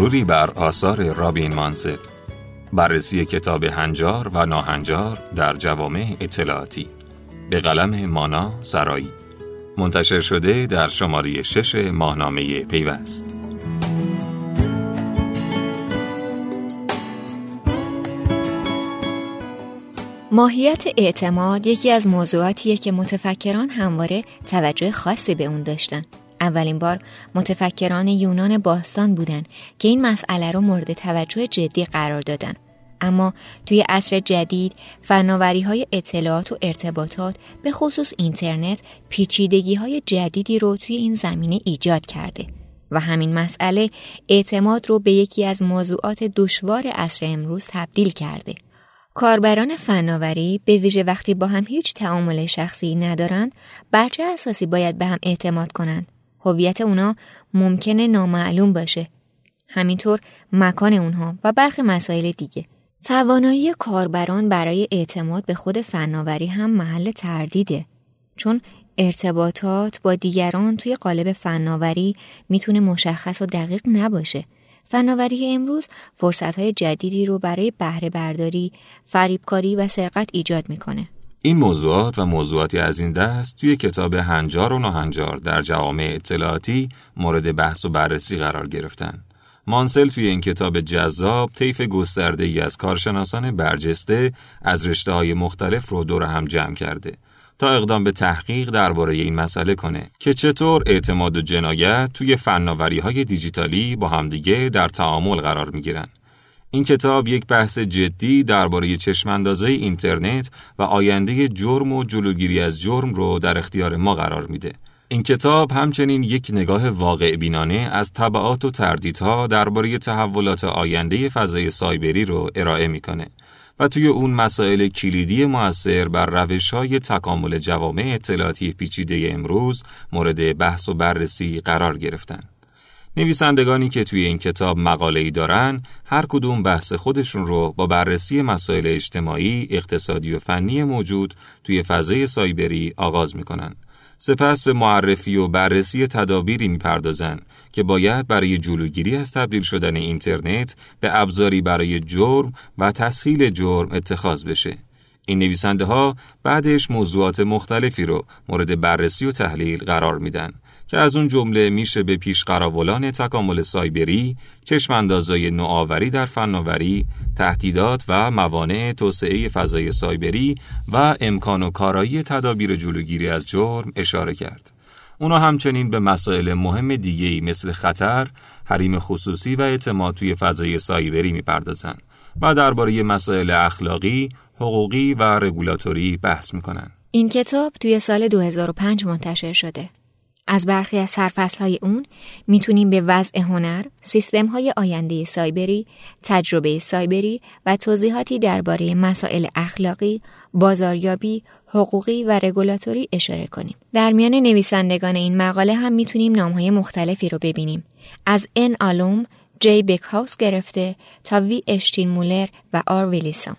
مروری بر آثار رابین مانسل بررسی کتاب هنجار و ناهنجار در جوامع اطلاعاتی. به قلم مانا سرایی. منتشر شده در شماره شش ماهنامه پیوست. ماهیت اعتماد یکی از موضوعاتیه که متفکران همواره توجه خاصی به اون داشتن. اولین بار متفکران یونان باستان بودن که این مسئله رو مورد توجه جدی قرار دادن. اما توی عصر جدید فناوری های اطلاعات و ارتباطات به خصوص اینترنت پیچیدگی های جدیدی رو توی این زمینه ایجاد کرده و همین مسئله اعتماد رو به یکی از موضوعات دشوار عصر امروز تبدیل کرده. کاربران فناوری به ویژه وقتی با هم هیچ تعامل شخصی ندارند بر اساسی باید به هم اعتماد کنند هویت اونا ممکنه نامعلوم باشه. همینطور مکان اونها و برخی مسائل دیگه. توانایی کاربران برای اعتماد به خود فناوری هم محل تردیده. چون ارتباطات با دیگران توی قالب فناوری می‌تونه مشخص و دقیق نباشه. فناوری امروز فرصتهای جدیدی رو برای بهره برداری، فریبکاری و سرقت ایجاد می‌کنه. این موضوعات و موضوعاتی از این دست توی کتاب هنجار و ناهنجار در جوامع اطلاعاتی مورد بحث و بررسی قرار گرفتن. مانسل توی این کتاب جذاب طیف گسترده ای از کارشناسان برجسته از رشته های مختلف رو دور هم جمع کرده تا اقدام به تحقیق درباره این مسئله کنه که چطور اعتماد و جنایت توی فناوری های دیجیتالی با همدیگه در تعامل قرار می گیرن. این کتاب یک بحث جدی درباره چشماندازه اینترنت و آینده جرم و جلوگیری از جرم رو در اختیار ما قرار میده. این کتاب همچنین یک نگاه واقع بینانه از طبعات و تردیدها درباره تحولات آینده فضای سایبری رو ارائه می‌کنه و توی اون مسائل کلیدی موثر بر روش های تکامل جوامع اطلاعاتی پیچیده امروز مورد بحث و بررسی قرار گرفتن. نویسندگانی که توی این کتاب مقاله ای دارن هر کدوم بحث خودشون رو با بررسی مسائل اجتماعی، اقتصادی و فنی موجود توی فضای سایبری آغاز می‌کنن. سپس به معرفی و بررسی تدابیری می‌پردازند که باید برای جلوگیری از تبدیل شدن اینترنت به ابزاری برای جرم و تسهیل جرم اتخاذ بشه. این نویسنده ها بعدش موضوعات مختلفی رو مورد بررسی و تحلیل قرار میدن که از اون جمله میشه به پیش قراولان تکامل سایبری، چشماندازای نوآوری در فناوری، تهدیدات و موانع توسعه فضای سایبری و امکان و کارایی تدابیر جلوگیری از جرم اشاره کرد. اونا همچنین به مسائل مهم دیگه‌ای مثل خطر، حریم خصوصی و اعتماد توی فضای سایبری می‌پردازن و درباره مسائل اخلاقی، حقوقی و رگولاتوری بحث می‌کنن. این کتاب توی سال 2005 منتشر شده. از برخی از های اون می‌تونیم به وضع هنر، سیستم های آینده سایبری، تجربه سایبری و توضیحاتی درباره مسائل اخلاقی، بازاریابی، حقوقی و رگولاتوری اشاره کنیم. در میان نویسندگان این مقاله هم می‌تونیم نامهای مختلفی رو ببینیم. از ان آلوم، جی بکهاوس گرفته تا وی اشتین مولر و آر ویلیسون.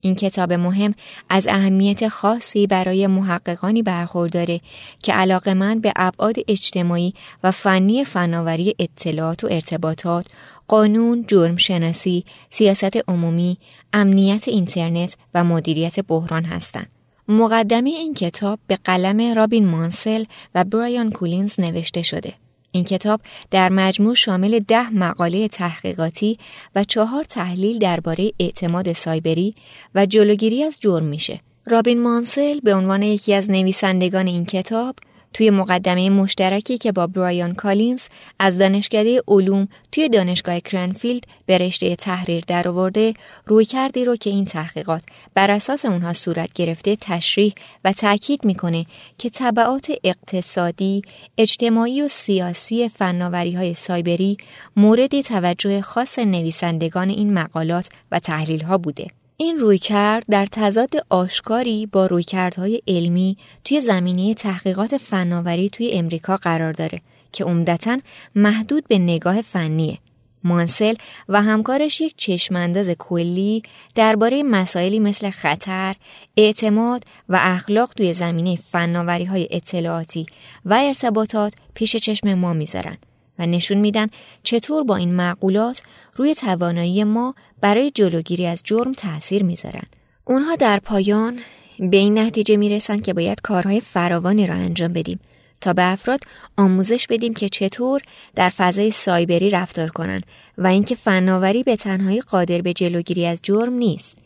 این کتاب مهم از اهمیت خاصی برای محققانی برخورداره که علاقمند به ابعاد اجتماعی و فنی فناوری اطلاعات و ارتباطات، قانون، جرم شناسی، سیاست عمومی، امنیت اینترنت و مدیریت بحران هستند. مقدمه این کتاب به قلم رابین مانسل و برایان کولینز نوشته شده. این کتاب در مجموع شامل ده مقاله تحقیقاتی و چهار تحلیل درباره اعتماد سایبری و جلوگیری از جرم میشه. رابین مانسل به عنوان یکی از نویسندگان این کتاب توی مقدمه مشترکی که با برایان کالینز از دانشکده علوم توی دانشگاه کرنفیلد به رشته تحریر درآورده رویکردی رو که این تحقیقات بر اساس اونها صورت گرفته تشریح و تاکید می‌کنه که طبعات اقتصادی، اجتماعی و سیاسی فناوری های سایبری مورد توجه خاص نویسندگان این مقالات و تحلیل ها بوده. این رویکرد در تضاد آشکاری با رویکردهای علمی توی زمینه تحقیقات فناوری توی امریکا قرار داره که عمدتا محدود به نگاه فنیه. مانسل و همکارش یک چشمانداز کلی درباره مسائلی مثل خطر، اعتماد و اخلاق توی زمینه فناوری های اطلاعاتی و ارتباطات پیش چشم ما می‌ذارن و نشون میدن چطور با این معقولات روی توانایی ما برای جلوگیری از جرم تاثیر می‌ذارن. اونها در پایان به این نتیجه می‌رسن که باید کارهای فراوانی را انجام بدیم تا به افراد آموزش بدیم که چطور در فضای سایبری رفتار کنند و اینکه فناوری به تنهایی قادر به جلوگیری از جرم نیست.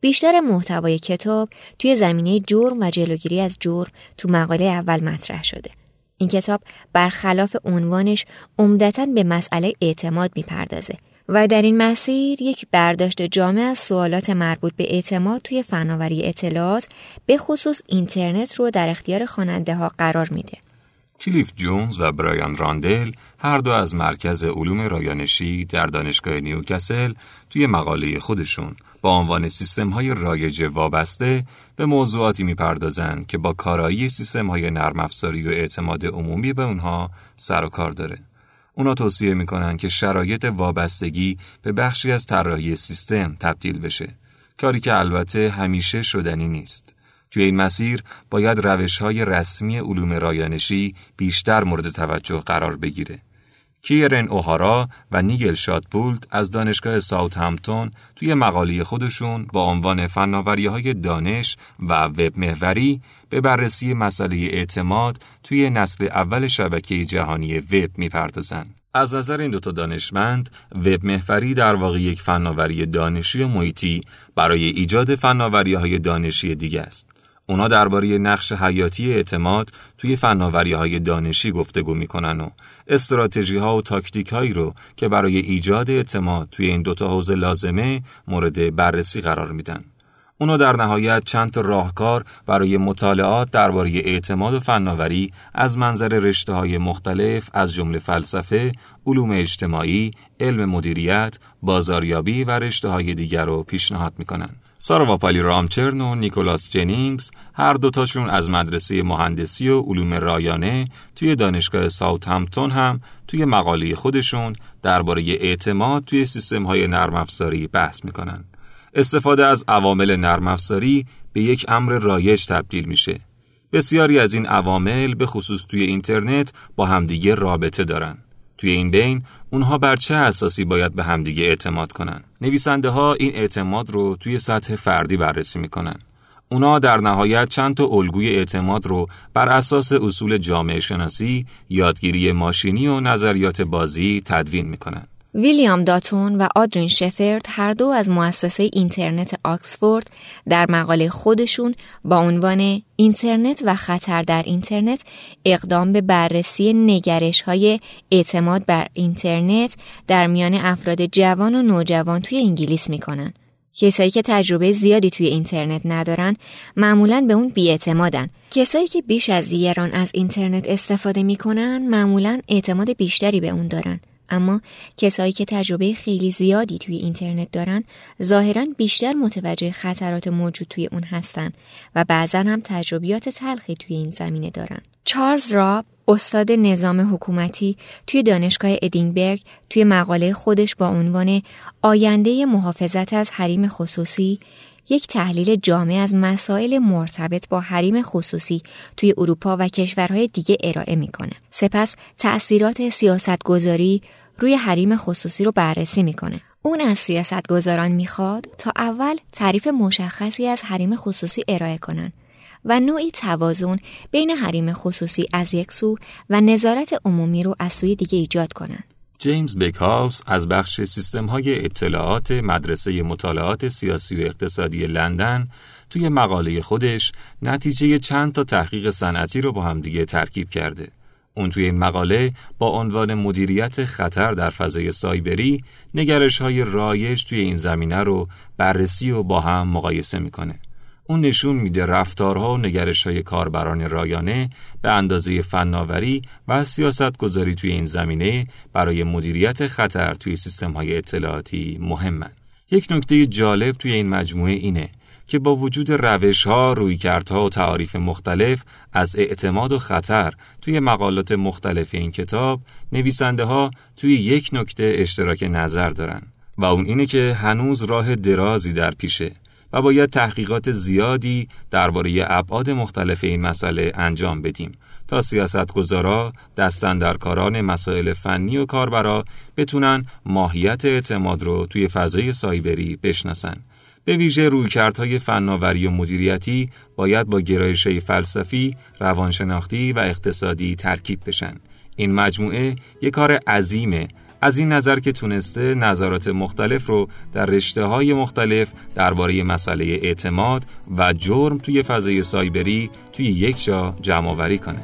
بیشتر محتوای کتاب توی زمینه جرم و جلوگیری از جرم تو مقاله اول مطرح شده. این کتاب برخلاف عنوانش عمدتا به مسئله اعتماد می‌پردازه و در این مسیر یک برداشت جامع از سوالات مربوط به اعتماد توی فناوری اطلاعات به خصوص اینترنت رو در اختیار خواننده ها قرار میده. کلیف جونز و برایان راندل هر دو از مرکز علوم رایانشی در دانشگاه نیوکسل توی مقاله خودشون با عنوان سیستم های رایج وابسته به موضوعاتی می‌پردازند که با کارایی سیستم های نرم افزاری و اعتماد عمومی به اونها سر و کار داره. اونا توصیه می‌کنن که شرایط وابستگی به بخشی از طراحی سیستم تبدیل بشه. کاری که البته همیشه شدنی نیست. توی این مسیر باید روش های رسمی علوم رایانشی بیشتر مورد توجه قرار بگیره. کیرن اوهارا و نیگل شادپولت از دانشگاه ساوت همتون توی مقاله خودشون با عنوان فناوری های دانش و وب محوری به بررسی مسئله اعتماد توی نسل اول شبکه جهانی وب می‌پردازند. از نظر این دوتا دانشمند، وب محوری در واقع یک فناوری دانشی و محیطی برای ایجاد فناوری های دانشی دیگه است. اونا درباره نقش حیاتی اعتماد توی فناوری های دانشی گفتگو می‌کنن و استراتژی ها و تاکتیک هایی رو که برای ایجاد اعتماد توی این دوتا حوزه لازمه مورد بررسی قرار میدن. اونا در نهایت چند راهکار برای مطالعات درباره اعتماد و فناوری از منظر رشته های مختلف از جمله فلسفه، علوم اجتماعی، علم مدیریت، بازاریابی و رشته های دیگر رو پیشنهاد می‌کنن. سارا واپالی رامچرن و نیکولاس جنینگز هر دوتاشون از مدرسه مهندسی و علوم رایانه توی دانشگاه ساوت همتون هم توی مقاله خودشون درباره اعتماد توی سیستم های نرم افزاری بحث می‌کنن. استفاده از عوامل نرم افزاری به یک امر رایج تبدیل میشه. بسیاری از این عوامل به خصوص توی اینترنت با همدیگه رابطه دارن. توی این بین اونها بر چه اساسی باید به همدیگه اعتماد کنن؟ نویسنده ها این اعتماد رو توی سطح فردی بررسی می‌کنن. اونا در نهایت چند تا الگوی اعتماد رو بر اساس اصول جامعه شناسی، یادگیری ماشینی و نظریات بازی تدوین می‌کنن. ویلیام داتون و آدرین شفرد هر دو از مؤسسه اینترنت آکسفورد در مقاله خودشون با عنوان اینترنت و خطر در اینترنت اقدام به بررسی نگرش های اعتماد بر اینترنت در میان افراد جوان و نوجوان توی انگلیس می‌کنن. کسایی که تجربه زیادی توی اینترنت ندارن معمولا به اون بیاعتمادن. کسایی که بیش از دیگران از اینترنت استفاده می‌کنن معمولا اعتماد بیشتری به اون دارن. اما کسایی که تجربه خیلی زیادی توی اینترنت دارن ظاهرا بیشتر متوجه خطرات موجود توی اون هستن و بعضا هم تجربیات تلخی توی این زمینه دارن. چارلز راب استاد نظام حکومتی توی دانشگاه ادینبرگ توی مقاله خودش با عنوان آینده محافظت از حریم خصوصی یک تحلیل جامع از مسائل مرتبط با حریم خصوصی توی اروپا و کشورهای دیگه ارائه می‌کنه. سپس تأثیرات سیاستگذاری روی حریم خصوصی رو بررسی می‌کنه. اون از سیاستگذاران می‌خواد تا اول تعریف مشخصی از حریم خصوصی ارائه کنن و نوعی توازن بین حریم خصوصی از یک سو و نظارت عمومی رو از سوی دیگه ایجاد کنن. جیمز بکهاوس از بخش سیستم های اطلاعات مدرسه مطالعات سیاسی و اقتصادی لندن توی مقاله خودش نتیجه چند تا تحقیق صنعتی رو با همدیگه ترکیب کرده. اون توی این مقاله با عنوان مدیریت خطر در فضای سایبری نگرش های رایج توی این زمینه رو بررسی و با هم مقایسه می‌کنه. اون نشون میده رفتارها و نگرش های کاربران رایانه به اندازه فناوری و سیاست گذاری توی این زمینه برای مدیریت خطر توی سیستم های اطلاعاتی مهمن. یک نکته جالب توی این مجموعه اینه که با وجود روش ها، رویکردها و تعاریف مختلف از اعتماد و خطر توی مقالات مختلف این کتاب نویسنده ها توی یک نکته اشتراک نظر دارن و اون اینه که هنوز راه درازی در پیشه و باید تحقیقات زیادی درباره ابعاد مختلف این مسئله انجام بدیم تا سیاستگزارا، دستندرکاران مسائل فنی و کاربرا بتونن ماهیت اعتماد رو توی فضای سایبری بشناسن. به ویژه رویکردهای فناوری و مدیریتی باید با گرایش فلسفی، روانشناختی و اقتصادی ترکیب بشن. این مجموعه یک کار عظیمه از این نظر که تونسته نظرات مختلف رو در رشته های مختلف درباره مسئله اعتماد و جرم توی فضای سایبری توی یک جا جمع آوری کنه.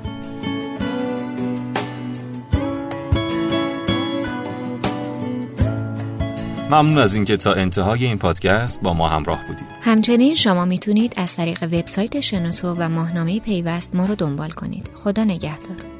ممنون از اینکه تا انتهای این پادکست با ما همراه بودید. همچنین شما می‌تونید از طریق وبسایت شنوتو و ماهنامه پیوست ما رو دنبال کنید. خدا نگهدار.